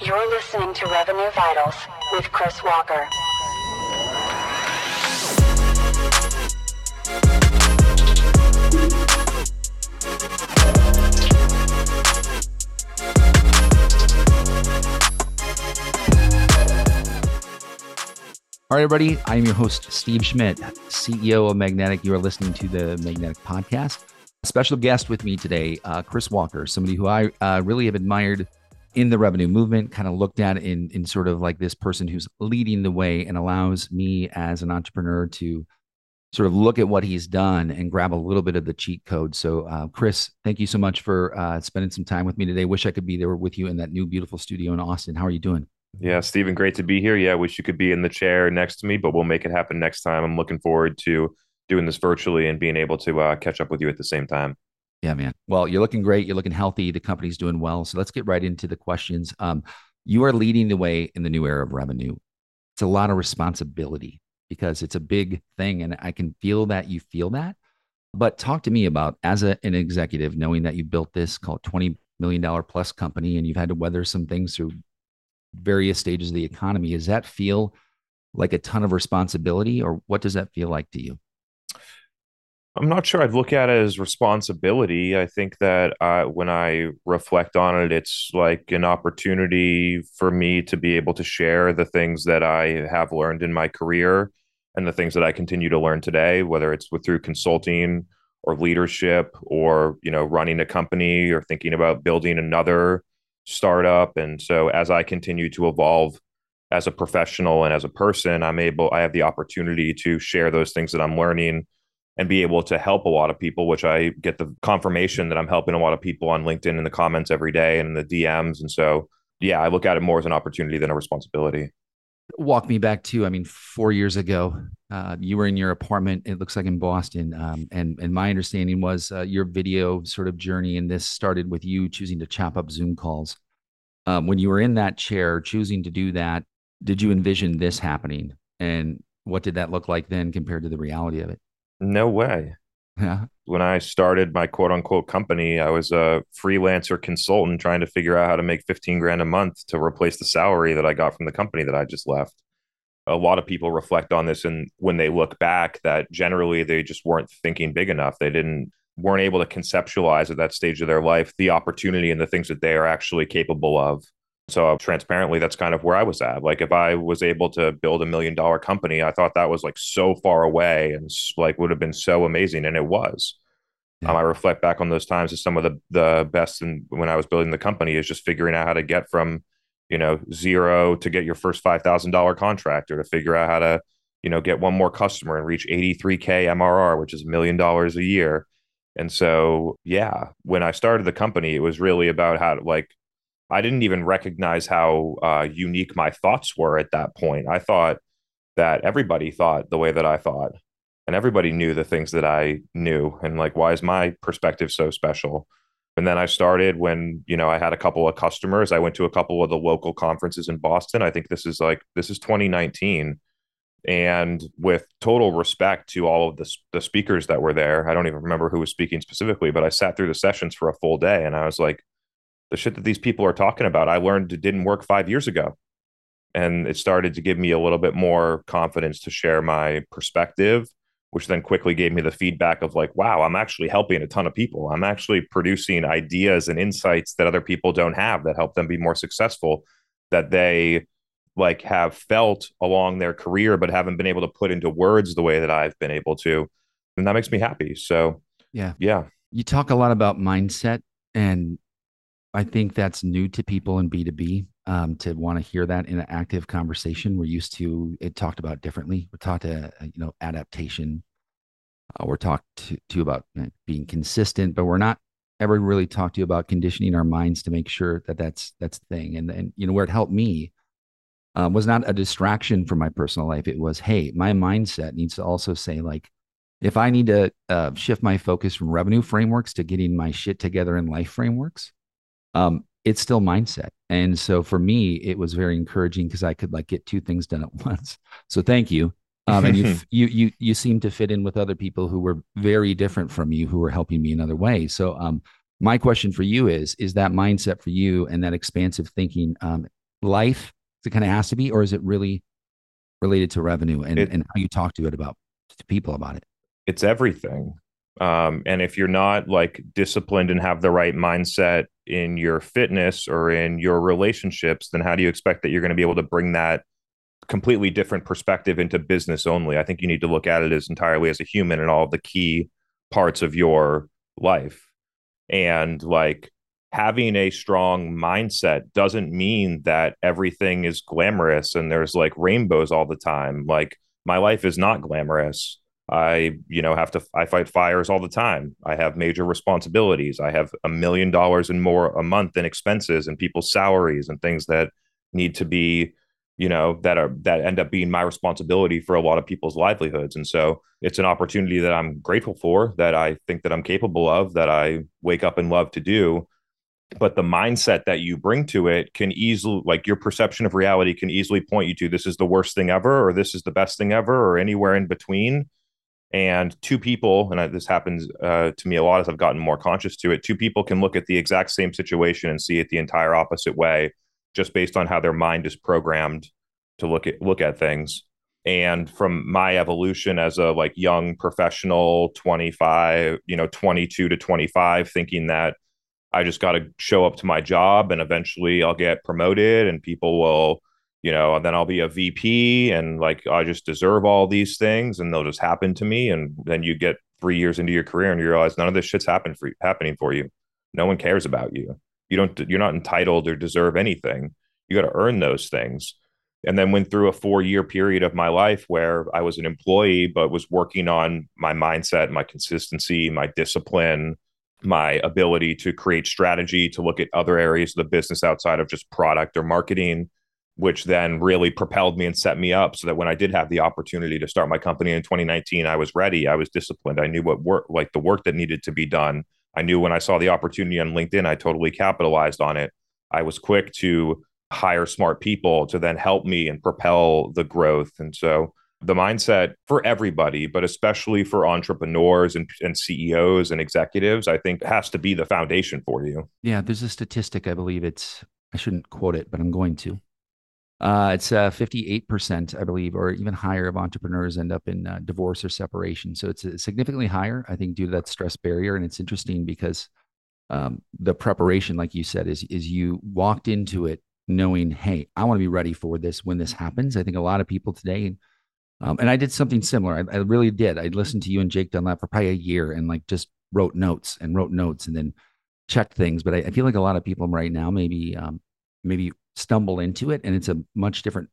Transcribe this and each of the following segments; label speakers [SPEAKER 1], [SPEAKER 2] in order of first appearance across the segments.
[SPEAKER 1] You're listening to Revenue Vitals with Chris Walker.
[SPEAKER 2] All right, everybody. I am your host, Steve Schmidt, CEO of Magnetic. You are listening to the Magnetic Podcast. A special guest with me today, uh, Chris Walker, somebody who I uh, really have admired in the revenue movement, kind of looked at in, in sort of like this person who's leading the way and allows me as an entrepreneur to sort of look at what he's done and grab a little bit of the cheat code. So, uh, Chris, thank you so much for uh, spending some time with me today. Wish I could be there with you in that new, beautiful studio in Austin. How are you doing?
[SPEAKER 3] Yeah, Stephen, great to be here. Yeah, wish you could be in the chair next to me, but we'll make it happen next time. I'm looking forward to doing this virtually and being able to uh, catch up with you at the same time.
[SPEAKER 2] Yeah, man. Well, you're looking great. You're looking healthy. The company's doing well. So let's get right into the questions. Um, you are leading the way in the new era of revenue. It's a lot of responsibility because it's a big thing, and I can feel that you feel that. But talk to me about as a, an executive, knowing that you built this called twenty million dollar plus company, and you've had to weather some things through various stages of the economy. Does that feel like a ton of responsibility, or what does that feel like to you?
[SPEAKER 3] I'm not sure I'd look at it as responsibility. I think that uh, when I reflect on it, it's like an opportunity for me to be able to share the things that I have learned in my career and the things that I continue to learn today, whether it's with, through consulting or leadership or you know running a company or thinking about building another startup. And so as I continue to evolve as a professional and as a person, I'm able, I have the opportunity to share those things that I'm learning and be able to help a lot of people, which I get the confirmation that I'm helping a lot of people on LinkedIn in the comments every day and in the DMs. And so, yeah, I look at it more as an opportunity than a responsibility.
[SPEAKER 2] Walk me back to, I mean, four years ago, uh, you were in your apartment. It looks like in Boston, um, and and my understanding was uh, your video sort of journey, and this started with you choosing to chop up Zoom calls. Um, when you were in that chair, choosing to do that, did you envision this happening? And what did that look like then compared to the reality of it?
[SPEAKER 3] No way.
[SPEAKER 2] Yeah.
[SPEAKER 3] When I started my quote unquote company, I was a freelancer consultant trying to figure out how to make 15 grand a month to replace the salary that I got from the company that I just left. A lot of people reflect on this and when they look back that generally they just weren't thinking big enough. They didn't weren't able to conceptualize at that stage of their life the opportunity and the things that they are actually capable of. So transparently, that's kind of where I was at. Like if I was able to build a million dollar company, I thought that was like so far away and like would have been so amazing, and it was. Yeah. Um, I reflect back on those times as some of the the best, and when I was building the company, is just figuring out how to get from, you know, zero to get your first five thousand dollar contract, or to figure out how to, you know, get one more customer and reach eighty three k MRR, which is a million dollars a year. And so, yeah, when I started the company, it was really about how to like I didn't even recognize how uh, unique my thoughts were at that point. I thought that everybody thought the way that I thought, and everybody knew the things that I knew. And like, why is my perspective so special? And then I started when, you know, I had a couple of customers. I went to a couple of the local conferences in Boston. I think this is like, this is 2019. And with total respect to all of the, the speakers that were there, I don't even remember who was speaking specifically, but I sat through the sessions for a full day and I was like, the shit that these people are talking about, I learned it didn't work five years ago. And it started to give me a little bit more confidence to share my perspective, which then quickly gave me the feedback of like, wow, I'm actually helping a ton of people. I'm actually producing ideas and insights that other people don't have that help them be more successful, that they like have felt along their career, but haven't been able to put into words the way that I've been able to. And that makes me happy. So,
[SPEAKER 2] yeah.
[SPEAKER 3] Yeah.
[SPEAKER 2] You talk a lot about mindset and I think that's new to people in B2B um, to want to hear that in an active conversation. We're used to it talked about differently. We're taught to, uh, you know, adaptation. Uh, we're talked to, to about being consistent, but we're not ever really talked to you about conditioning our minds to make sure that that's that's the thing. And and you know where it helped me um, was not a distraction from my personal life. It was, hey, my mindset needs to also say like, if I need to uh, shift my focus from revenue frameworks to getting my shit together in life frameworks, um, it's still mindset. And so for me, it was very encouraging because I could like get two things done at once. So thank you. Um, and you, you, you, you seem to fit in with other people who were very different from you, who were helping me in other ways. So, um, my question for you is: Is that mindset for you and that expansive thinking um, life? It kind of has to be, or is it really related to revenue and,
[SPEAKER 3] It-
[SPEAKER 2] and how you talk to it about to people about it?
[SPEAKER 3] it's everything. Um, and if you're not like disciplined and have the right mindset in your fitness or in your relationships, then how do you expect that you're going to be able to bring that completely different perspective into business only? I think you need to look at it as entirely as a human and all the key parts of your life. And like having a strong mindset doesn't mean that everything is glamorous and there's like rainbows all the time. Like my life is not glamorous. I, you know, have to, I fight fires all the time. I have major responsibilities. I have a million dollars and more a month in expenses and people's salaries and things that need to be, you know, that are, that end up being my responsibility for a lot of people's livelihoods. And so it's an opportunity that I'm grateful for, that I think that I'm capable of, that I wake up and love to do. But the mindset that you bring to it can easily, like your perception of reality can easily point you to this is the worst thing ever, or this is the best thing ever, or anywhere in between and two people and I, this happens uh, to me a lot as i've gotten more conscious to it two people can look at the exact same situation and see it the entire opposite way just based on how their mind is programmed to look at look at things. And from my evolution as a like young professional 25 you know 22 to 25 thinking that i just got to show up to my job and eventually i'll get promoted and people will you know, and then I'll be a VP and like I just deserve all these things and they'll just happen to me. And then you get three years into your career and you realize none of this shit's happened for happening for you. No one cares about you. You don't you're not entitled or deserve anything. You got to earn those things. And then went through a four year period of my life where I was an employee, but was working on my mindset, my consistency, my discipline, my ability to create strategy, to look at other areas of the business outside of just product or marketing which then really propelled me and set me up so that when I did have the opportunity to start my company in 2019, I was ready. I was disciplined. I knew what work, like the work that needed to be done. I knew when I saw the opportunity on LinkedIn, I totally capitalized on it. I was quick to hire smart people to then help me and propel the growth. And so the mindset for everybody, but especially for entrepreneurs and, and CEOs and executives, I think has to be the foundation for you.
[SPEAKER 2] Yeah, there's a statistic. I believe it's. I shouldn't quote it, but I'm going to. Uh, it's uh, 58%, I believe, or even higher of entrepreneurs end up in uh, divorce or separation. So it's significantly higher, I think, due to that stress barrier. And it's interesting because um, the preparation, like you said, is is you walked into it knowing, hey, I want to be ready for this when this happens. I think a lot of people today, um, and I did something similar. I, I really did. I listened to you and Jake Dunlap for probably a year and like just wrote notes and wrote notes and then checked things. But I, I feel like a lot of people right now maybe um, maybe stumble into it and it's a much different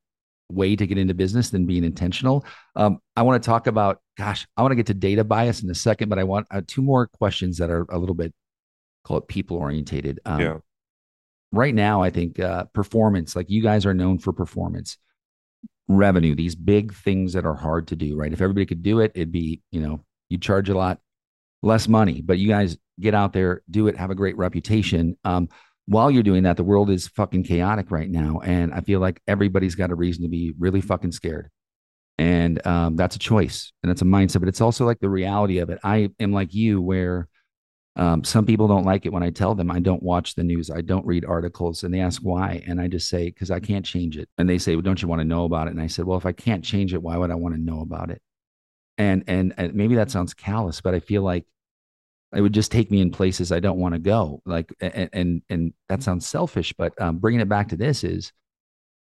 [SPEAKER 2] way to get into business than being intentional. Um, I want to talk about, gosh, I want to get to data bias in a second, but I want uh, two more questions that are a little bit, call it people orientated. Um,
[SPEAKER 3] yeah.
[SPEAKER 2] Right now, I think uh, performance, like you guys are known for performance, revenue, these big things that are hard to do, right? If everybody could do it, it'd be, you know, you'd charge a lot less money, but you guys get out there, do it, have a great reputation. Um, while you're doing that, the world is fucking chaotic right now. And I feel like everybody's got a reason to be really fucking scared. And um, that's a choice and that's a mindset, but it's also like the reality of it. I am like you, where um, some people don't like it when I tell them I don't watch the news, I don't read articles, and they ask why. And I just say, because I can't change it. And they say, well, don't you want to know about it? And I said, well, if I can't change it, why would I want to know about it? And, and, and maybe that sounds callous, but I feel like it would just take me in places I don't want to go. Like, and, and, and that sounds selfish, but um, bringing it back to this is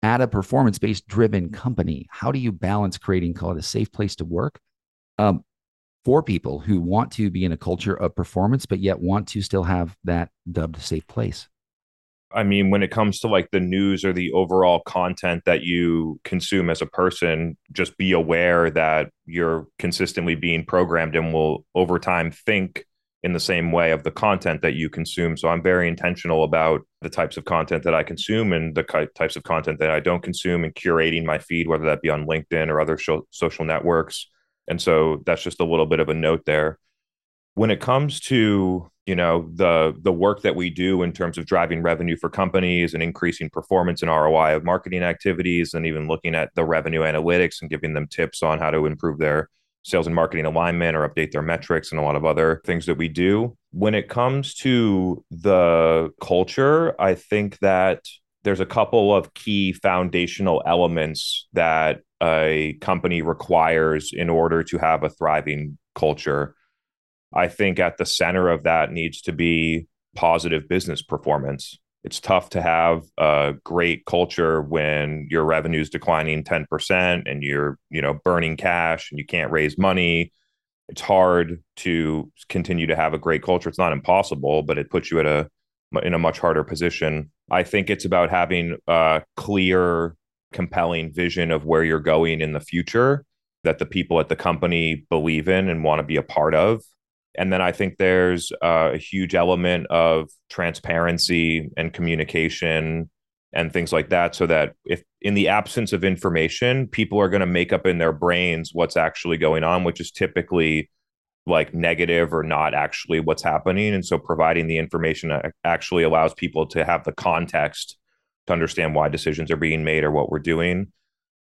[SPEAKER 2] at a performance based driven company, how do you balance creating, call it a safe place to work um, for people who want to be in a culture of performance, but yet want to still have that dubbed safe place?
[SPEAKER 3] I mean, when it comes to like the news or the overall content that you consume as a person, just be aware that you're consistently being programmed and will over time think in the same way of the content that you consume. So I'm very intentional about the types of content that I consume and the types of content that I don't consume and curating my feed, whether that be on LinkedIn or other social networks. And so that's just a little bit of a note there. When it comes to you know the the work that we do in terms of driving revenue for companies and increasing performance and ROI of marketing activities and even looking at the revenue analytics and giving them tips on how to improve their sales and marketing alignment or update their metrics and a lot of other things that we do. When it comes to the culture, I think that there's a couple of key foundational elements that a company requires in order to have a thriving culture. I think at the center of that needs to be positive business performance. It's tough to have a great culture when your revenue is declining 10% and you're, you know, burning cash and you can't raise money. It's hard to continue to have a great culture. It's not impossible, but it puts you at a in a much harder position. I think it's about having a clear, compelling vision of where you're going in the future that the people at the company believe in and want to be a part of. And then I think there's uh, a huge element of transparency and communication and things like that. So that if in the absence of information, people are going to make up in their brains what's actually going on, which is typically like negative or not actually what's happening. And so providing the information actually allows people to have the context to understand why decisions are being made or what we're doing.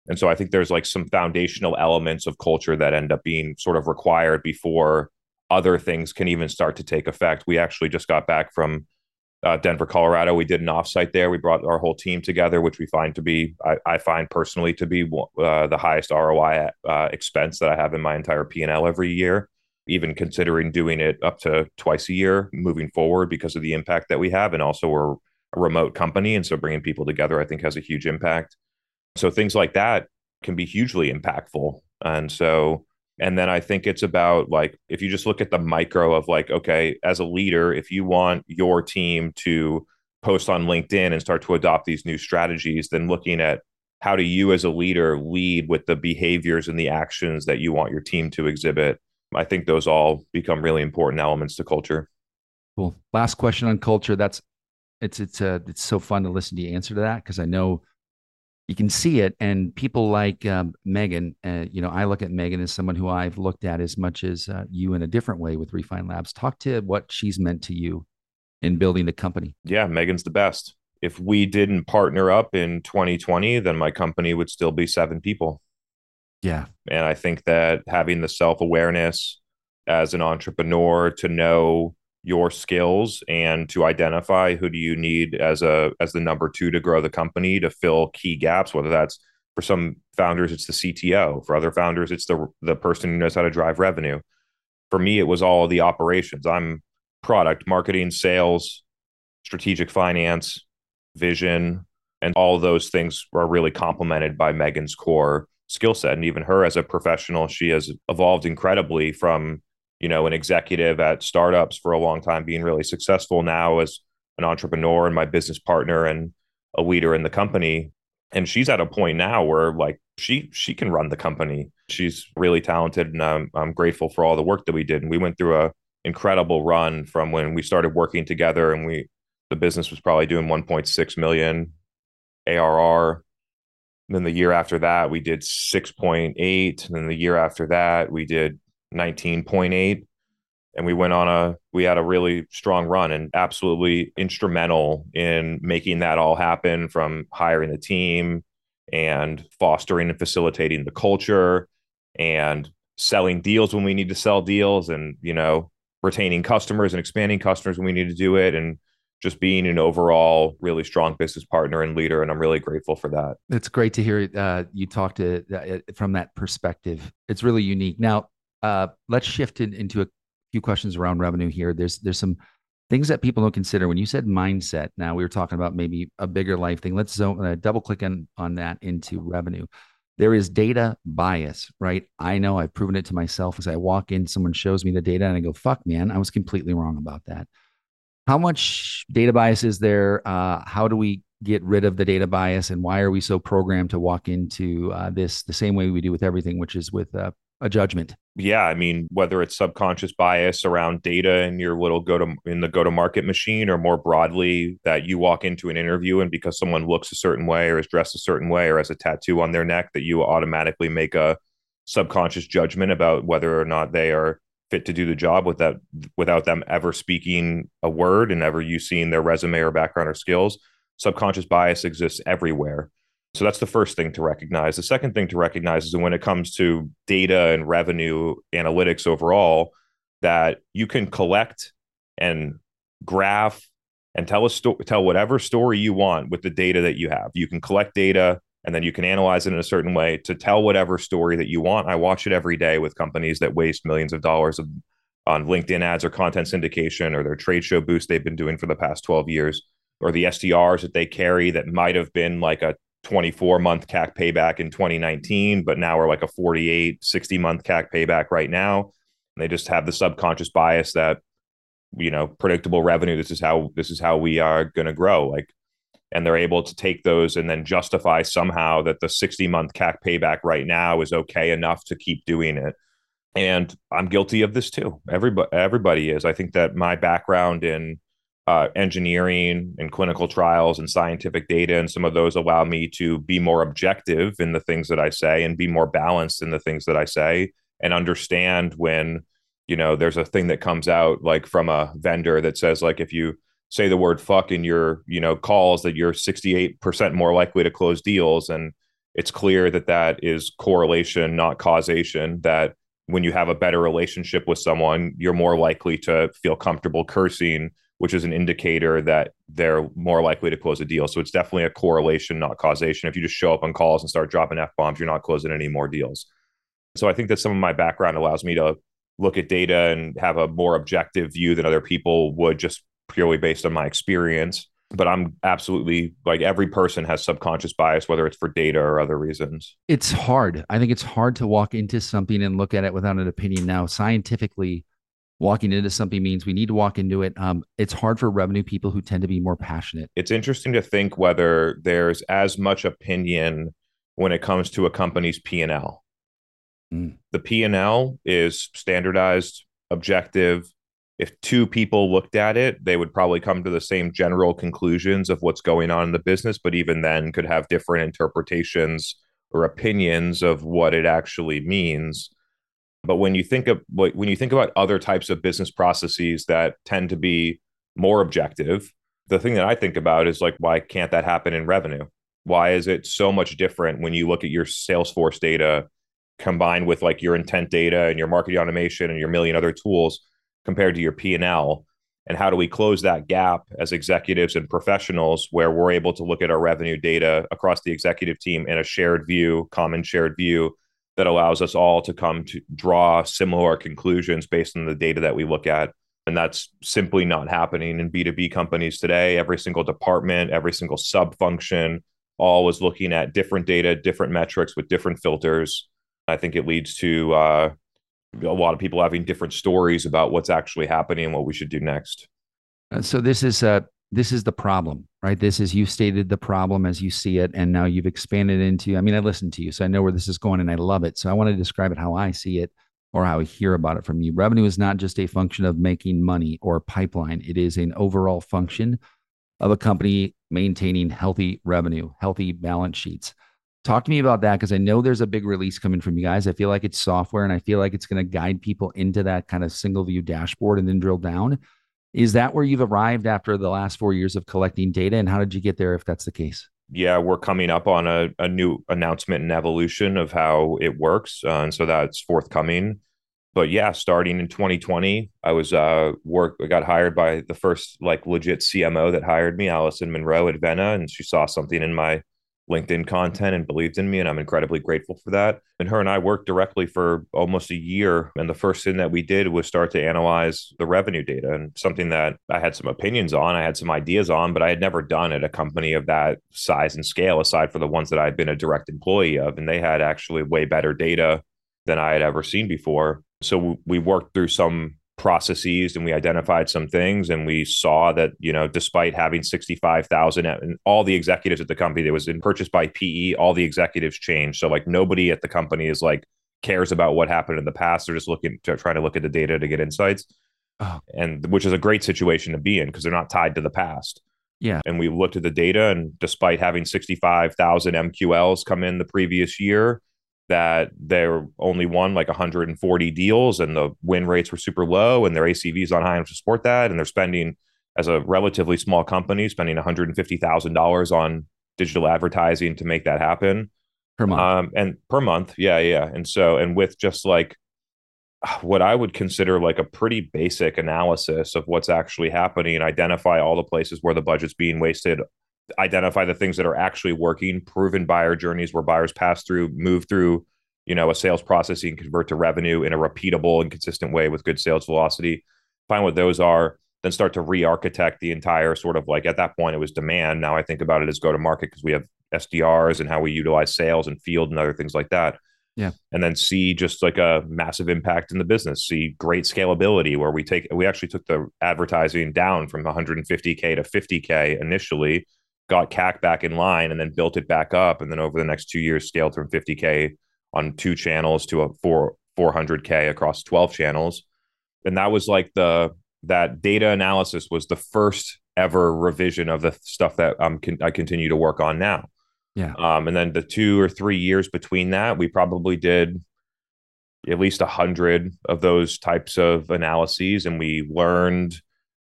[SPEAKER 3] And so I think there's like some foundational elements of culture that end up being sort of required before other things can even start to take effect. We actually just got back from uh, Denver, Colorado. We did an offsite there. We brought our whole team together, which we find to be, I, I find personally to be uh, the highest ROI uh, expense that I have in my entire P and L every year. Even considering doing it up to twice a year moving forward because of the impact that we have, and also we're a remote company, and so bringing people together, I think, has a huge impact. So things like that can be hugely impactful, and so and then I think it's about like, if you just look at the micro of like, okay, as a leader, if you want your team to post on LinkedIn and start to adopt these new strategies, then looking at how do you as a leader lead with the behaviors and the actions that you want your team to exhibit? I think those all become really important elements to culture.
[SPEAKER 2] Cool. Last question on culture. That's it's it's uh it's so fun to listen to you answer to that because I know you can see it. And people like um, Megan, uh, you know, I look at Megan as someone who I've looked at as much as uh, you in a different way with Refine Labs. Talk to what she's meant to you in building the company.
[SPEAKER 3] Yeah, Megan's the best. If we didn't partner up in 2020, then my company would still be seven people.
[SPEAKER 2] Yeah.
[SPEAKER 3] And I think that having the self awareness as an entrepreneur to know your skills and to identify who do you need as a as the number two to grow the company to fill key gaps whether that's for some founders it's the cto for other founders it's the the person who knows how to drive revenue. For me it was all the operations. I'm product marketing sales strategic finance vision and all those things are really complemented by megan's core skill set. And even her as a professional she has evolved incredibly from you know, an executive at startups for a long time, being really successful now as an entrepreneur and my business partner and a leader in the company. And she's at a point now where like she she can run the company. She's really talented, and I'm I'm grateful for all the work that we did. And we went through a incredible run from when we started working together, and we the business was probably doing 1.6 million ARR. Then the year after that, we did 6.8. And then the year after that, we did 19.8 and we went on a we had a really strong run and absolutely instrumental in making that all happen from hiring the team and fostering and facilitating the culture and selling deals when we need to sell deals and you know retaining customers and expanding customers when we need to do it and just being an overall really strong business partner and leader and i'm really grateful for that.
[SPEAKER 2] It's great to hear uh, you talk to uh, from that perspective. It's really unique. Now uh, let's shift in, into a few questions around revenue here. There's there's some things that people don't consider when you said mindset. Now we were talking about maybe a bigger life thing. Let's zone, uh, double click on on that into revenue. There is data bias, right? I know I've proven it to myself. As I walk in, someone shows me the data, and I go, "Fuck, man, I was completely wrong about that." How much data bias is there? Uh, how do we get rid of the data bias, and why are we so programmed to walk into uh, this the same way we do with everything, which is with uh, a judgment.
[SPEAKER 3] Yeah, I mean, whether it's subconscious bias around data in your little go to in the go to market machine, or more broadly that you walk into an interview and because someone looks a certain way or is dressed a certain way or has a tattoo on their neck, that you automatically make a subconscious judgment about whether or not they are fit to do the job without without them ever speaking a word and ever you seeing their resume or background or skills. Subconscious bias exists everywhere. So that's the first thing to recognize. The second thing to recognize is that when it comes to data and revenue analytics overall, that you can collect and graph and tell a story, tell whatever story you want with the data that you have. You can collect data and then you can analyze it in a certain way to tell whatever story that you want. I watch it every day with companies that waste millions of dollars of, on LinkedIn ads or content syndication or their trade show boost they've been doing for the past 12 years or the SDRs that they carry that might have been like a 24 month CAC payback in 2019, but now we're like a 48, 60 month CAC payback right now. And they just have the subconscious bias that, you know, predictable revenue, this is how this is how we are going to grow. Like, and they're able to take those and then justify somehow that the 60 month CAC payback right now is okay enough to keep doing it. And I'm guilty of this too. Everybody, everybody is. I think that my background in uh, engineering and clinical trials and scientific data, and some of those allow me to be more objective in the things that I say and be more balanced in the things that I say and understand when you know there's a thing that comes out like from a vendor that says like if you say the word fuck in your you know calls that you're 68% more likely to close deals. And it's clear that that is correlation not causation that when you have a better relationship with someone you're more likely to feel comfortable cursing which is an indicator that they're more likely to close a deal. So it's definitely a correlation, not causation. If you just show up on calls and start dropping F bombs, you're not closing any more deals. So I think that some of my background allows me to look at data and have a more objective view than other people would just purely based on my experience. But I'm absolutely like every person has subconscious bias, whether it's for data or other reasons.
[SPEAKER 2] It's hard. I think it's hard to walk into something and look at it without an opinion. Now, scientifically, walking into something means we need to walk into it. Um, it's hard for revenue people who tend to be more passionate.
[SPEAKER 3] It's interesting to think whether there's as much opinion when it comes to a company's P&L. Mm. The P&L is standardized, objective. If two people looked at it, they would probably come to the same general conclusions of what's going on in the business, but even then could have different interpretations or opinions of what it actually means but when you think of when you think about other types of business processes that tend to be more objective, the thing that I think about is like, why can't that happen in revenue? Why is it so much different when you look at your Salesforce data combined with like your intent data and your marketing automation and your million other tools compared to your P&L? And how do we close that gap as executives and professionals where we're able to look at our revenue data across the executive team in a shared view, common shared view, that allows us all to come to draw similar conclusions based on the data that we look at. And that's simply not happening in B2B companies today. Every single department, every single sub function, all is looking at different data, different metrics with different filters. I think it leads to uh, a lot of people having different stories about what's actually happening and what we should do next.
[SPEAKER 2] Uh, so this is uh, this is the problem, right? This is you stated the problem as you see it, and now you've expanded into. I mean, I listened to you, so I know where this is going, and I love it. So I want to describe it how I see it or how I hear about it from you. Revenue is not just a function of making money or pipeline; it is an overall function of a company maintaining healthy revenue, healthy balance sheets. Talk to me about that because I know there's a big release coming from you guys. I feel like it's software, and I feel like it's going to guide people into that kind of single view dashboard and then drill down is that where you've arrived after the last four years of collecting data? And how did you get there if that's the case?
[SPEAKER 3] Yeah, we're coming up on a, a new announcement and evolution of how it works. Uh, and so that's forthcoming. But yeah, starting in 2020, I was uh work I got hired by the first like legit CMO that hired me, Allison Monroe at Vena, and she saw something in my LinkedIn content and believed in me. And I'm incredibly grateful for that. And her and I worked directly for almost a year. And the first thing that we did was start to analyze the revenue data and something that I had some opinions on, I had some ideas on, but I had never done at a company of that size and scale, aside for the ones that I'd been a direct employee of. And they had actually way better data than I had ever seen before. So we worked through some processes and we identified some things and we saw that you know despite having 65,000 and all the executives at the company that was in purchased by PE all the executives changed. So like nobody at the company is like cares about what happened in the past. They're just looking to trying to look at the data to get insights. Oh. and which is a great situation to be in because they're not tied to the past.
[SPEAKER 2] Yeah.
[SPEAKER 3] And we looked at the data and despite having 65,000 MQLs come in the previous year that they only won like 140 deals and the win rates were super low and their ACVs on high enough to support that. And they're spending, as a relatively small company, spending $150,000 on digital advertising to make that happen
[SPEAKER 2] per month.
[SPEAKER 3] um and per month yeah yeah and so and with just like what i would consider like a pretty basic analysis of what's actually happening and identify all the places where the budget's being wasted identify the things that are actually working proven buyer journeys where buyers pass through move through you know a sales process and convert to revenue in a repeatable and consistent way with good sales velocity find what those are then start to re-architect the entire sort of like at that point it was demand now i think about it as go to market because we have sdrs and how we utilize sales and field and other things like that
[SPEAKER 2] Yeah.
[SPEAKER 3] and then see just like a massive impact in the business see great scalability where we take we actually took the advertising down from 150k to 50k initially got CAC back in line and then built it back up and then over the next two years scaled from 50k on two channels to a four 400k across 12 channels and that was like the that data analysis was the first ever revision of the stuff that um, con- I continue to work on now.
[SPEAKER 2] Yeah.
[SPEAKER 3] Um, and then the two or three years between that, we probably did at least a hundred of those types of analyses, and we learned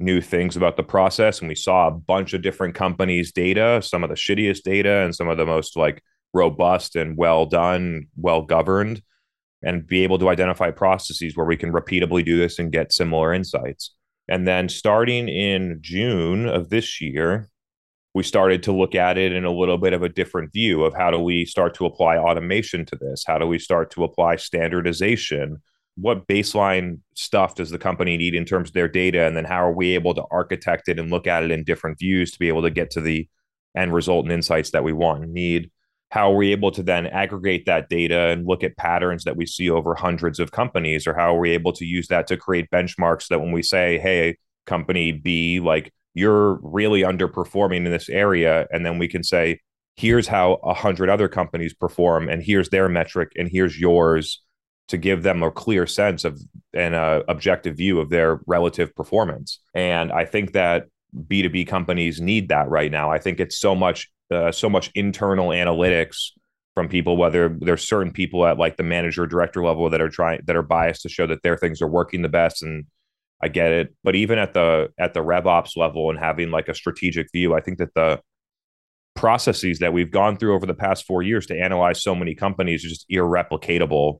[SPEAKER 3] new things about the process. And we saw a bunch of different companies' data, some of the shittiest data, and some of the most like robust and well done, well governed, and be able to identify processes where we can repeatably do this and get similar insights. And then starting in June of this year, we started to look at it in a little bit of a different view of how do we start to apply automation to this? How do we start to apply standardization? What baseline stuff does the company need in terms of their data? And then how are we able to architect it and look at it in different views to be able to get to the end result and insights that we want and need? How are we able to then aggregate that data and look at patterns that we see over hundreds of companies? Or how are we able to use that to create benchmarks that when we say, hey, company B, like you're really underperforming in this area, and then we can say, here's how a hundred other companies perform, and here's their metric, and here's yours to give them a clear sense of and a objective view of their relative performance. And I think that B2B companies need that right now. I think it's so much uh, so much internal analytics from people whether there's certain people at like the manager director level that are trying that are biased to show that their things are working the best and I get it but even at the at the rev ops level and having like a strategic view I think that the processes that we've gone through over the past 4 years to analyze so many companies is just irreplicatable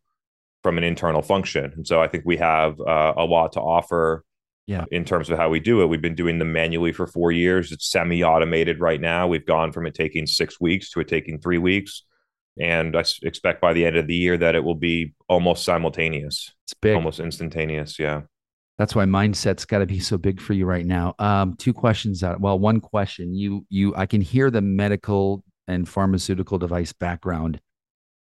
[SPEAKER 3] from an internal function and so I think we have uh, a lot to offer
[SPEAKER 2] Yeah.
[SPEAKER 3] in terms of how we do it. We've been doing them manually for four years. It's semi automated right now. We've gone from it taking six weeks to it taking three weeks. And I s- expect by the end of the year that it will be almost simultaneous,
[SPEAKER 2] It's big.
[SPEAKER 3] almost instantaneous. Yeah.
[SPEAKER 2] That's why mindset's got to be so big for you right now. Um, two questions out. Well, one question. You you I can hear the medical and pharmaceutical device background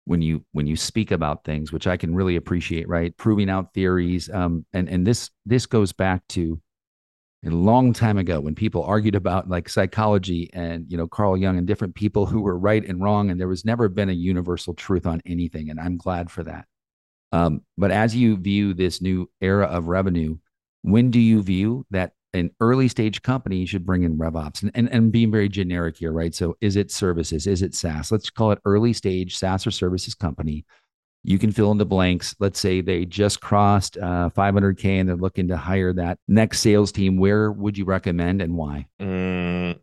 [SPEAKER 2] when you when you speak about things, which I can really appreciate, right? Proving out theories. Um, and and this this goes back to a long time ago when people argued about like psychology and you know Carl Jung and different people who were right and wrong, and there was never been a universal truth on anything. And I'm glad for that. Um, but as you view this new era of revenue, when do you view that an early stage company should bring in RevOps and, and, and being very generic here, right? So is it services? Is it SaaS? Let's call it early stage SaaS or services company. You can fill in the blanks. Let's say they just crossed uh, 500K and they're looking to hire that next sales team. Where would you recommend and why?
[SPEAKER 3] Mm,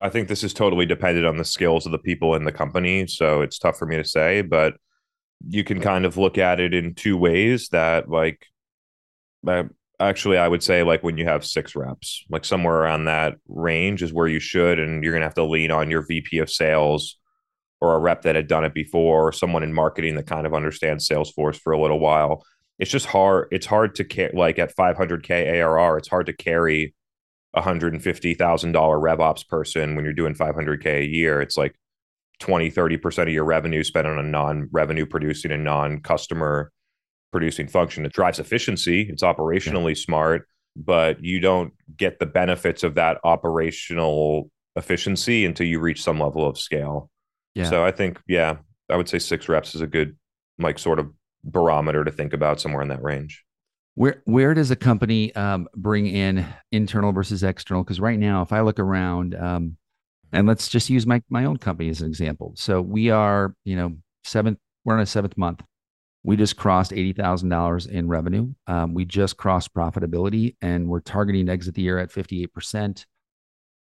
[SPEAKER 3] I think this is totally dependent on the skills of the people in the company. So it's tough for me to say, but you can kind of look at it in two ways that like uh, actually i would say like when you have six reps like somewhere around that range is where you should and you're going to have to lean on your vp of sales or a rep that had done it before or someone in marketing that kind of understands salesforce for a little while. It's just hard it's hard to care like at 500k arr it's hard to carry a $150000 rev ops person when you're doing 500k a year. It's like 20 30% of your revenue spent on a non-revenue producing and non-customer producing function it drives efficiency it's operationally yeah. smart but you don't get the benefits of that operational efficiency until you reach some level of scale
[SPEAKER 2] yeah.
[SPEAKER 3] so i think yeah i would say six reps is a good like sort of barometer to think about somewhere in that range
[SPEAKER 2] where where does a company um, bring in internal versus external because right now if i look around um, and let's just use my my own company as an example. So we are, you know, seventh. We're in a seventh month. We just crossed eighty thousand dollars in revenue. Um, we just crossed profitability, and we're targeting exit the year at fifty eight percent.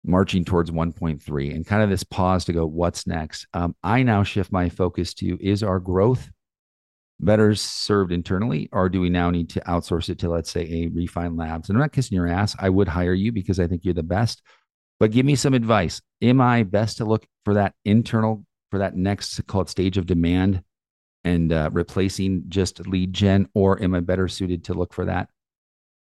[SPEAKER 2] marching towards 1.3 and kind of this pause to go, what's next? Um, I now shift my focus to is our growth better served internally, or do we now need to outsource it to, let's say, a Refine Labs? And I'm not kissing your ass. I would hire you because I think you're the best. But give me some advice. Am I best to look for that internal, for that next called stage of demand and uh, replacing just lead gen, or am I better suited to look for that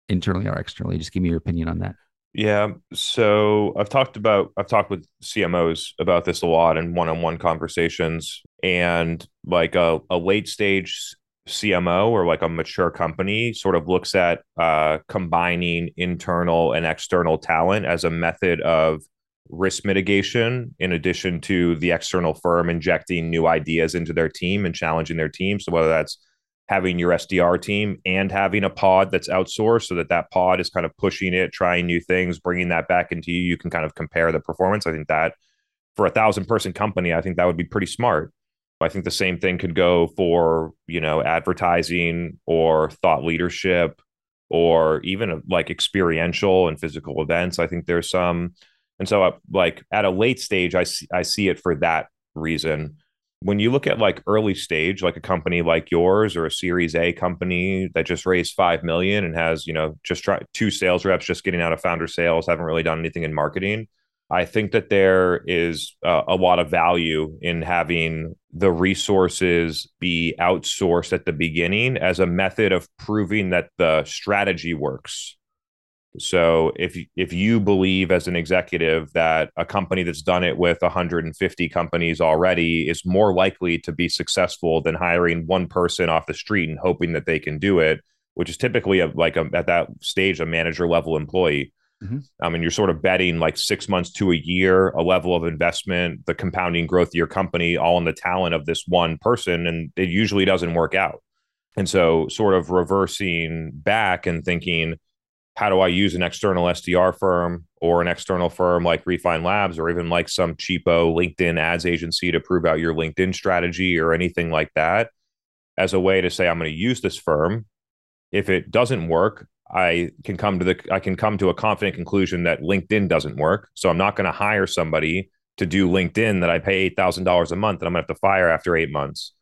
[SPEAKER 2] internally or externally? Just give me your opinion on that.
[SPEAKER 3] Yeah. So I've talked about, I've talked with CMOs about this a lot in one on one conversations. And like a, a late stage CMO or like a mature company sort of looks at uh, combining internal and external talent as a method of risk mitigation in addition to the external firm injecting new ideas into their team and challenging their team. So whether that's having your SDR team and having a pod that's outsourced so that that pod is kind of pushing it, trying new things, bringing that back into you. You can kind of compare the performance. I think that for a thousand person company, I think that would be pretty smart. I think the same thing could go for, you know, advertising or thought leadership or even like experiential and physical events. I think there's some, and so uh, like at a late stage, I see, I see it for that reason. When you look at like early stage like a company like yours or a series a company that just raised 5 million and has you know just try two sales reps just getting out of founder sales haven't really done anything in marketing i think that there is uh, a lot of value in having the resources be outsourced at the beginning as a method of proving that the strategy works so if if you believe as an executive that a company that's done it with 150 companies already is more likely to be successful than hiring one person off the street and hoping that they can do it, which is typically a, like a, at that stage a manager level employee. Mm-hmm. I mean, you're sort of betting like six months to a year, a level of investment, the compounding growth of your company, all in the talent of this one person, and it usually doesn't work out. And so, sort of reversing back and thinking how do I use an external SDR firm or an external firm like Refine Labs or even like some cheapo LinkedIn ads agency to prove out your LinkedIn strategy or anything like that as a way to say I'm going to use this firm. If it doesn't work, I can come to the I can come to a confident conclusion that LinkedIn doesn't work. So I'm not going to hire somebody to do LinkedIn that I pay eight thousand dollars a month and I'm going to have to fire after eight months.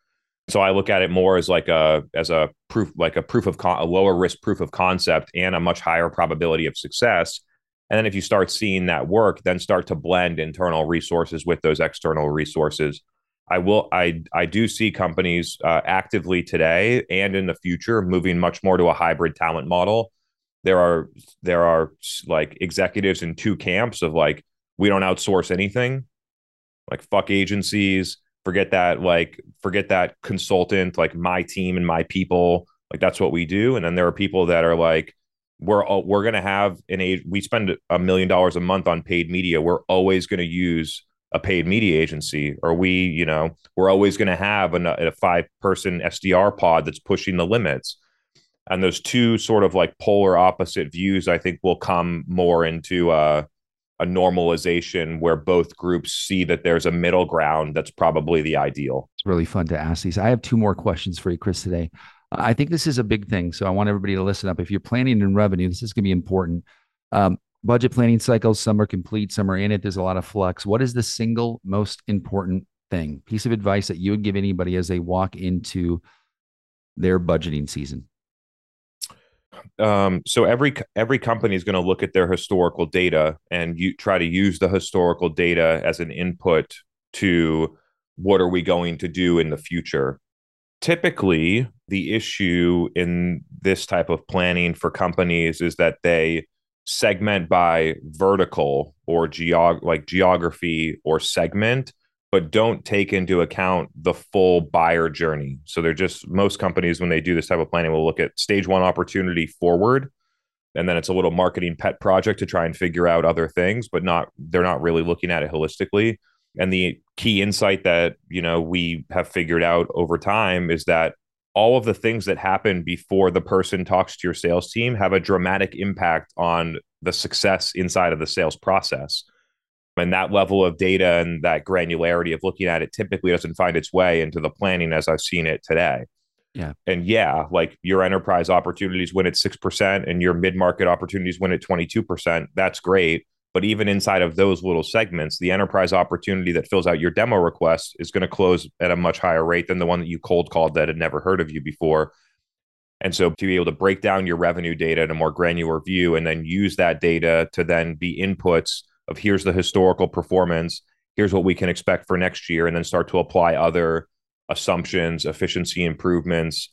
[SPEAKER 3] So I look at it more as like a as a proof like a proof of con- a lower risk proof of concept and a much higher probability of success. And then if you start seeing that work, then start to blend internal resources with those external resources. I will I I do see companies uh, actively today and in the future moving much more to a hybrid talent model. There are there are like executives in two camps of like we don't outsource anything, like fuck agencies forget that like forget that consultant like my team and my people. Like that's what we do. And then there are people that are like we're all, we're going to have an age we spend a million dollars a month on paid media. We're always going to use a paid media agency. Or we you know we're always going to have a, a five person sdr pod that's pushing the limits. And those two sort of like polar opposite views i think will come more into uh a normalization where both groups see that there's a middle ground that's probably the ideal.
[SPEAKER 2] It's really fun to ask these. I have two more questions for you, Chris, today. I think this is a big thing. So I want everybody to listen up. If you're planning in revenue, this is going to be important. Um, budget planning cycles, some are complete, some are in it. There's a lot of flux. What is the single most important thing, piece of advice that you would give anybody as they walk into their budgeting season?
[SPEAKER 3] Um, so every every company is going to look at their historical data and you try to use the historical data as an input to what are we going to do in the future. Typically the issue in this type of planning for companies is that they segment by vertical or geog like geography or segment but don't take into account the full buyer journey. So they're just most companies when they do this type of planning will look at stage one opportunity forward, and then it's a little marketing pet project to try and figure out other things, but not they're not really looking at it holistically. And the key insight that you know we have figured out over time is that all of the things that happen before the person talks to your sales team have a dramatic impact on the success inside of the sales process and that level of data and that granularity of looking at it typically doesn't find its way into the planning as I've seen it today.
[SPEAKER 2] Yeah.
[SPEAKER 3] And yeah, like your enterprise opportunities win at 6% and your mid market opportunities win at 22%. That's great. But even inside of those little segments, the enterprise opportunity that fills out your demo request is going to close at a much higher rate than the one that you cold called that had never heard of you before. And so to be able to break down your revenue data in a more granular view and then use that data to then be inputs of here's the historical performance, here's what we can expect for next year, and then start to apply other assumptions, efficiency improvements,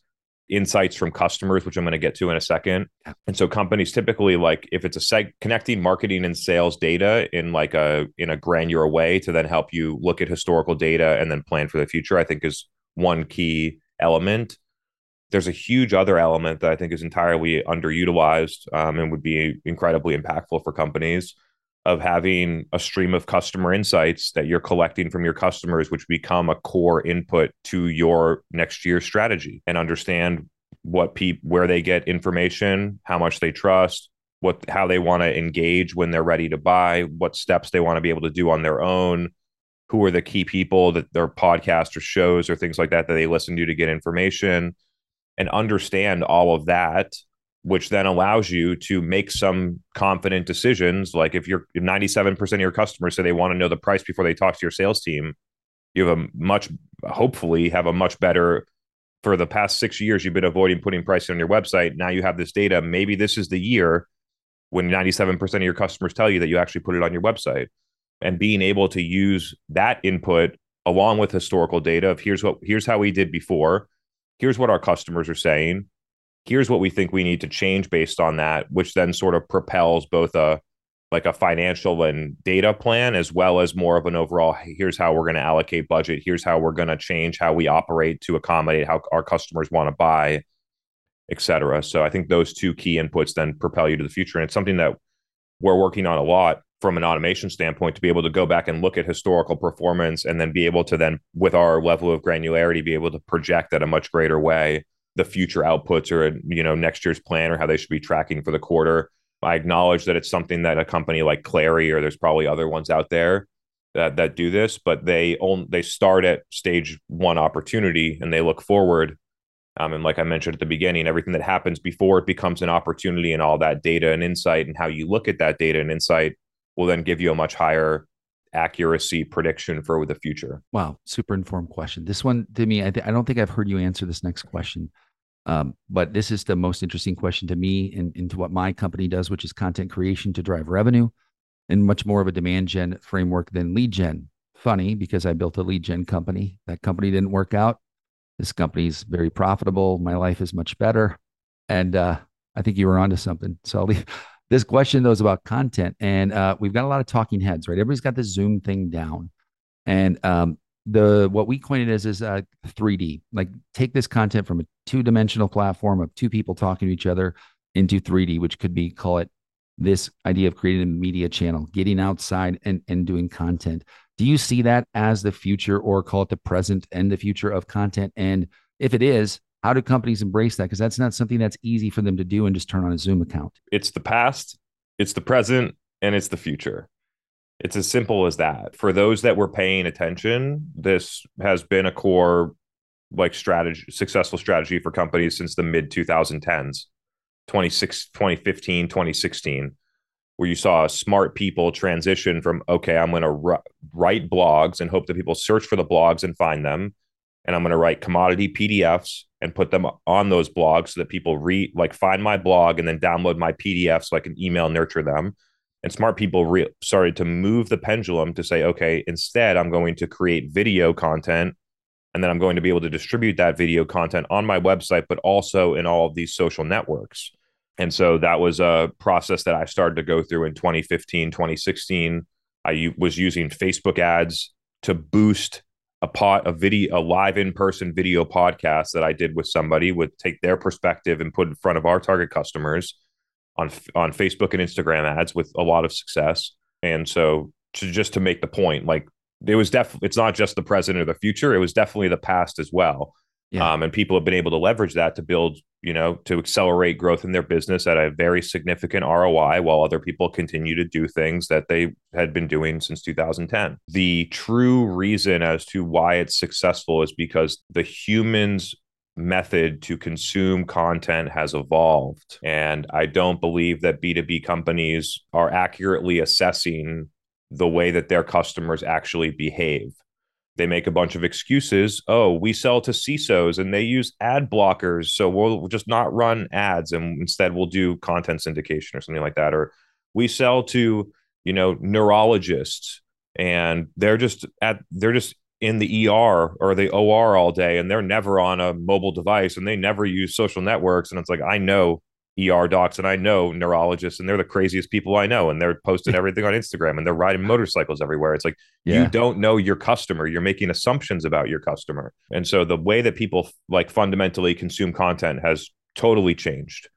[SPEAKER 3] insights from customers, which I'm going to get to in a second. And so companies typically like if it's a seg connecting marketing and sales data in like a in a granular way to then help you look at historical data and then plan for the future, I think is one key element. There's a huge other element that I think is entirely underutilized um, and would be incredibly impactful for companies of having a stream of customer insights that you're collecting from your customers, which become a core input to your next year strategy and understand what people where they get information, how much they trust, what how they want to engage when they're ready to buy, what steps they want to be able to do on their own, who are the key people that their podcasts or shows or things like that that they listen to to get information and understand all of that which then allows you to make some confident decisions. Like if you're 97% of your customers say they want to know the price before they talk to your sales team, you have a much, hopefully, have a much better. For the past six years, you've been avoiding putting pricing on your website. Now you have this data. Maybe this is the year when 97% of your customers tell you that you actually put it on your website. And being able to use that input along with historical data of here's what here's how we did before, here's what our customers are saying, here's what we think we need to change based on that which then sort of propels both a like a financial and data plan as well as more of an overall here's how we're going to allocate budget. Here's how we're going to change how we operate to accommodate how our customers want to buy et cetera. So i think those two key inputs then propel you to the future. And it's something that we're working on a lot from an automation standpoint to be able to go back and look at historical performance and then be able to then with our level of granularity be able to project at a much greater way the future outputs or you know next year's plan or how they should be tracking for the quarter. I acknowledge that it's something that a company like Clari or there's probably other ones out there that that do this, but they own they start at stage one opportunity and they look forward. Um, and like I mentioned at the beginning, everything that happens before it becomes an opportunity and all that data and insight and how you look at that data and insight will then give you a much higher accuracy prediction for the future?
[SPEAKER 2] Wow, super informed question. This one to me, I, th- I don't think I've heard you answer this next question, um, but this is the most interesting question to me and into what my company does, which is content creation to drive revenue and much more of a demand gen framework than lead gen. Funny because I built a lead gen company. That company didn't work out. This company's very profitable. My life is much better. And uh, I think you were onto something. So I'll leave, this question though is about content, and uh, we've got a lot of talking heads, right? Everybody's got the Zoom thing down, and um, the what we coined it as is uh, 3D. Like take this content from a two dimensional platform of two people talking to each other into 3D, which could be call it this idea of creating a media channel, getting outside and and doing content. Do you see that as the future, or call it the present and the future of content? And if it is, how do companies embrace that? Because that's not something that's easy for them to do and just turn on a Zoom account.
[SPEAKER 3] It's the past, it's the present, and it's the future. It's as simple as that. For those that were paying attention, this has been a core like strategy successful strategy for companies since the mid 2010s 26 2015 2016 where you saw smart people transition from okay i'm going to write blogs and hope that people search for the blogs and find them and i'm going to write commodity pdfs and put them on those blogs so that people read like find my blog and then download my pdf so i can email nurture them. And smart people re- started to move the pendulum to say okay instead i'm going to create video content and then i'm going to be able to distribute that video content on my website but also in all of these social networks. And so that was a process that i started to go through in 2015 2016 i was using facebook ads to boost a pot a video a live in-person video podcast that I did with somebody would take their perspective and put in front of our target customers on on Facebook and Instagram ads with a lot of success. And so to just to make the point, like it was definitely it's not just the present or the future, it was definitely the past as well. Yeah. Um, and people have been able to leverage that to build, you know, to accelerate growth in their business at a very significant ROI while other people continue to do things that they had been doing since 2010. The true reason as to why it's successful is because the humans method to consume content has evolved. And I don't believe that B2B companies are accurately assessing the way that their customers actually behave. They make a bunch of excuses. Oh, we sell to CISOs and they use ad blockers. So we'll just not run ads and instead we'll do content syndication or something like that. Or we sell to, you know, neurologists and they're just at they're just in the ER or the OR all day and they're never on a mobile device and they never use social networks. And it's like, I know ER docs and I know neurologists and they're the craziest people I know and they're posting everything on Instagram and they're riding motorcycles everywhere. It's like yeah. you don't know your customer, you're making assumptions about your customer. And so the way that people like fundamentally consume content has totally changed.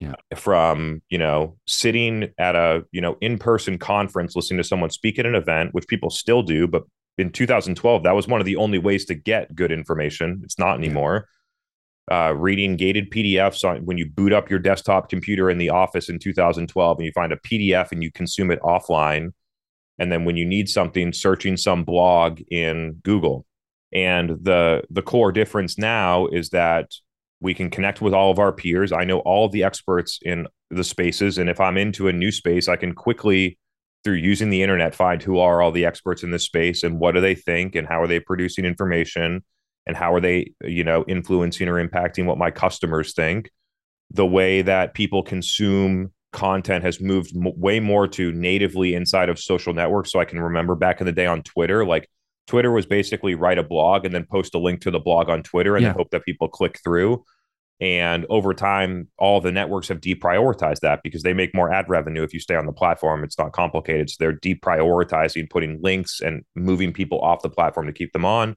[SPEAKER 2] Yeah.
[SPEAKER 3] From, you know, sitting at a, you know, in-person conference listening to someone speak at an event, which people still do, but in 2012 that was one of the only ways to get good information it's not anymore yeah. Uh, reading gated pdfs on when you boot up your desktop computer in the office in 2012 and you find a pdf and you consume it offline. And then when you need something searching some blog in google. And the the core difference now is that we can connect with all of our peers. I know all of the experts in the spaces. And if i'm into a new space i can quickly through using the internet find who are all the experts in this space and what do they think and how are they producing information and how are they you know influencing or impacting what my customers think the way that people consume content has moved m- way more to natively inside of social networks so i can remember back in the day on twitter like twitter was basically write a blog and then post a link to the blog on twitter and yeah. then hope that people click through and over time, all the networks have deprioritized that because they make more ad revenue if you stay on the platform. It's not complicated. So they're deprioritizing putting links and moving people off the platform to keep them on.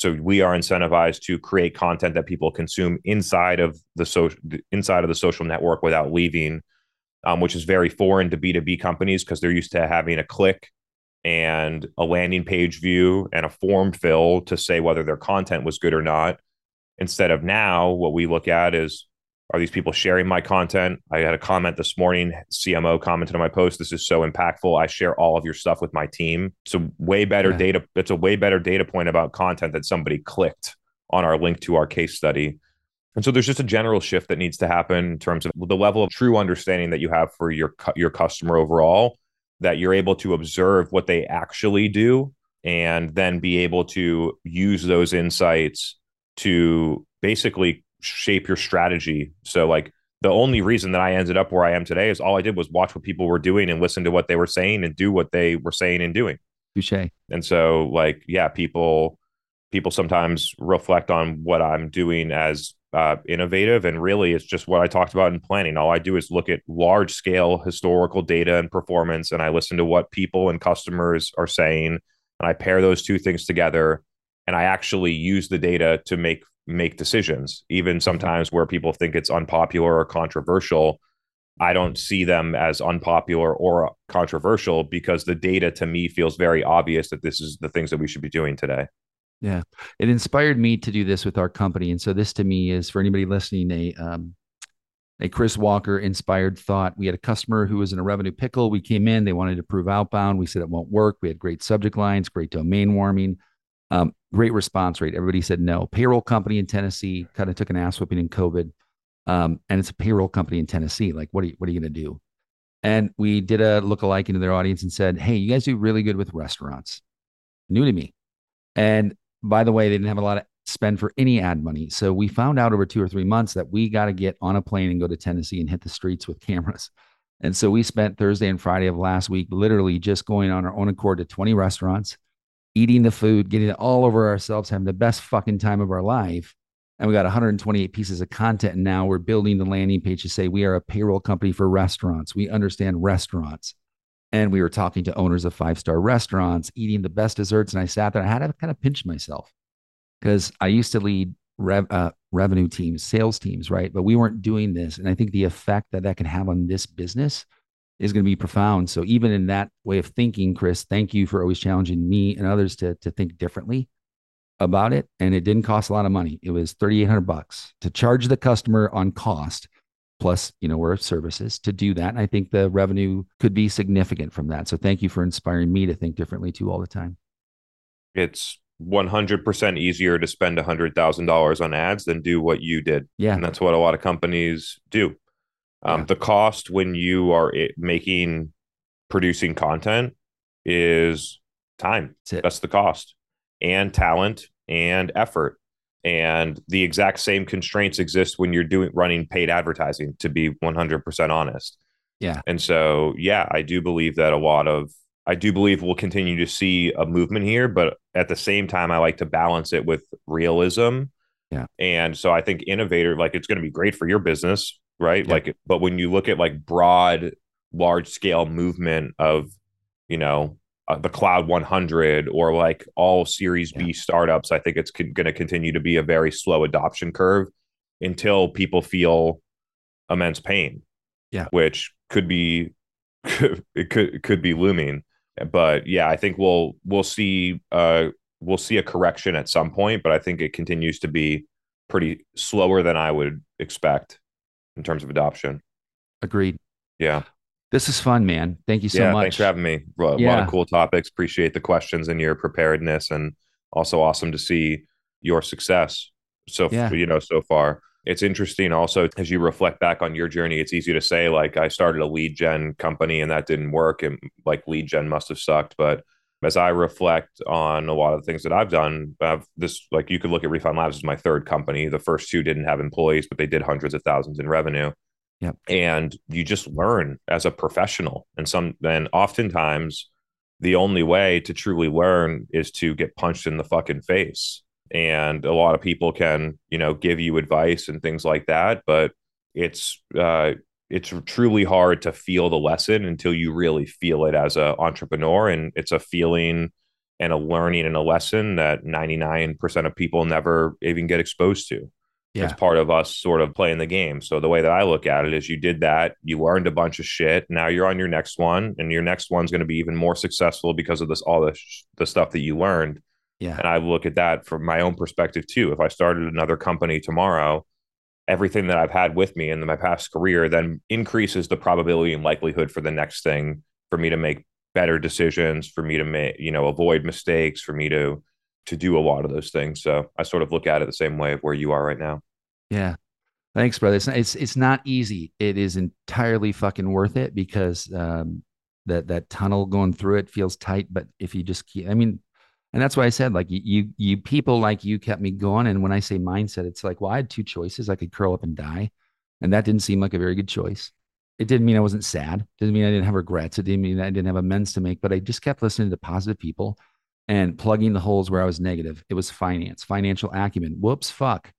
[SPEAKER 3] So we are incentivized to create content that people consume inside of the social inside of the social network without leaving, um, which is very foreign to B two B companies because they're used to having a click and a landing page view and a form fill to say whether their content was good or not. Instead of now what we look at is are these people sharing my content? I had a comment this morning cmo commented on my post this is so impactful. I share all of your stuff with my team. It's a way better yeah. data it's a way better data point about content that somebody clicked on our link to our case study. And so there's just a general shift that needs to happen in terms of the level of true understanding that you have for your your customer overall that you're able to observe what they actually do and then be able to use those insights to basically shape your strategy. So like the only reason that I ended up where I am today is all I did was watch what people were doing and listen to what they were saying and do what they were saying and doing.
[SPEAKER 2] Touche.
[SPEAKER 3] And so like yeah, people people sometimes reflect on what I'm doing as uh, innovative and really it's just what I talked about in planning. All I do is look at large scale historical data and performance and I listen to what people and customers are saying and I pair those two things together and I actually use the data to make make decisions, even mm-hmm. sometimes where people think it's unpopular or controversial. I don't see them as unpopular or controversial because the data to me feels very obvious that this is the things that we should be doing today.
[SPEAKER 2] Yeah, it inspired me to do this with our company, and so this to me is for anybody listening a um, a Chris Walker inspired thought. We had a customer who was in a revenue pickle. We came in, they wanted to prove outbound. We said it won't work. We had great subject lines, great domain warming. Um, great response rate. Everybody said no. Payroll company in Tennessee kind of took an ass whipping in COVID. Um, and it's a payroll company in Tennessee. Like, what are you, what are you going to do? And we did a look-alike into their audience and said, Hey, you guys do really good with restaurants. New to me. And by the way, they didn't have a lot of spend for any ad money. So we found out over two or three months that we got to get on a plane and go to Tennessee and hit the streets with cameras. And so we spent Thursday and Friday of last week literally just going on our own accord to 20 restaurants eating the food, getting it all over ourselves, having the best fucking time of our life. And we got 128 pieces of content. And now we're building the landing page to say we are a payroll company for restaurants. We understand restaurants. And we were talking to owners of five star restaurants, eating the best desserts. And I sat there, I had to kind of pinch myself because I used to lead rev, uh, revenue teams, sales teams, right? But we weren't doing this. And I think the effect that that can have on this business is going to be profound. So even in that way of thinking, Chris, thank you for always challenging me and others to to think differently about it. And it didn't cost a lot of money. It was 3,800 bucks to charge the customer on cost plus, you know, we're services to do that. And I think the revenue could be significant from that. So thank you for inspiring me to think differently too all the time.
[SPEAKER 3] It's 100% easier to spend $100,000 on ads than do what you did.
[SPEAKER 2] Yeah.
[SPEAKER 3] And that's what a lot of companies do. Um,
[SPEAKER 2] Yeah.
[SPEAKER 3] The cost when you are making, producing content is time.
[SPEAKER 2] That's.
[SPEAKER 3] That's the cost and talent and effort. And the exact same constraints exist when you're doing running paid advertising, to be 100% honest.
[SPEAKER 2] Yeah.
[SPEAKER 3] And so, yeah, I do believe that a lot of, I do believe we'll continue to see a movement here, but at the same time, I like to balance it with realism.
[SPEAKER 2] Yeah.
[SPEAKER 3] And so I think innovator, like it's going to be great for your business, right?
[SPEAKER 2] Yeah.
[SPEAKER 3] Like, but when you look at like broad, large scale movement of, you know, uh, the cloud 100 or like all series b startups i think it's con- going to continue to be a very slow adoption curve until people feel immense pain
[SPEAKER 2] Yeah.
[SPEAKER 3] which could be it could it could be looming but yeah i think we'll we'll see uh we'll see a correction at some point but i think it continues to be pretty slower than i would expect in terms of adoption
[SPEAKER 2] Agreed.
[SPEAKER 3] yeah
[SPEAKER 2] This is fun, man. Thank you so
[SPEAKER 3] yeah,
[SPEAKER 2] much.
[SPEAKER 3] thanks for having me. A lot
[SPEAKER 2] Yeah.
[SPEAKER 3] of cool topics. Appreciate the questions and your preparedness, and also awesome to see your success. So
[SPEAKER 2] Yeah.
[SPEAKER 3] you know, so far, it's interesting. Also, as you reflect back on your journey, it's easy to say like I started a lead gen company and that didn't work, and like lead gen must have sucked. But as I reflect on a lot of the things that I've done, I've this like you could look at Refine Labs as my third company. The first two didn't have employees, but they did hundreds of thousands in revenue
[SPEAKER 2] Yep.
[SPEAKER 3] and you just learn as a professional and some then oftentimes the only way to truly learn is to get punched in the fucking face and a lot of people can you know give you advice and things like that but it's uh it's truly hard to feel the lesson until you really feel it as a entrepreneur and it's a feeling and a learning and a lesson that 99% of people never even get exposed to
[SPEAKER 2] Yeah.
[SPEAKER 3] it's part of us sort of playing the game. So the way that I look at it is you did that, you learned a bunch of shit. Now you're on your next one, and your next one's going to be even more successful because of this all the the stuff that you learned.
[SPEAKER 2] Yeah.
[SPEAKER 3] And I look at that from my own perspective too. If I started another company tomorrow, everything that I've had with me in my past career then increases the probability and likelihood for the next thing for me to make better decisions, for me to make, you know, avoid mistakes, for me to to do a lot of those things. So I sort of look at it the same way of where you are right now.
[SPEAKER 2] Yeah. Thanks, brother. It's, it's it's not easy. It is entirely fucking worth it because um, that that tunnel going through it feels tight. But if you just keep, I mean, and that's why I said like you you, people like you kept me going. And when I say mindset, it's like well, I had two choices. I could curl up and die, and that didn't seem like a very good choice. It didn't mean I wasn't sad. It didn't mean I didn't have regrets. It didn't mean I didn't have amends to make. But I just kept listening to positive people and plugging the holes where I was negative. It was finance, financial acumen. Whoops, fuck.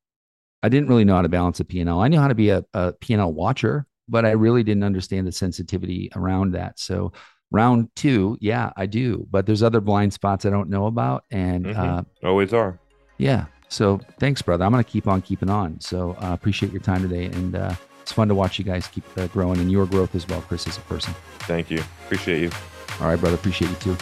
[SPEAKER 2] I didn't really know how to balance a P&L. I knew how to be a, a P&L watcher, but I really didn't understand the sensitivity around that. So round two, yeah, I do. But there's other blind spots I don't know about. And
[SPEAKER 3] Mhm.
[SPEAKER 2] uh,
[SPEAKER 3] Always are.
[SPEAKER 2] yeah, so thanks, brother. I'm going to keep on keeping on. So uh, appreciate your time today. And uh, it's fun to watch you guys keep uh, growing and your growth as well, Chris, as a person.
[SPEAKER 3] Thank you. Appreciate you.
[SPEAKER 2] All right, brother. Appreciate you too.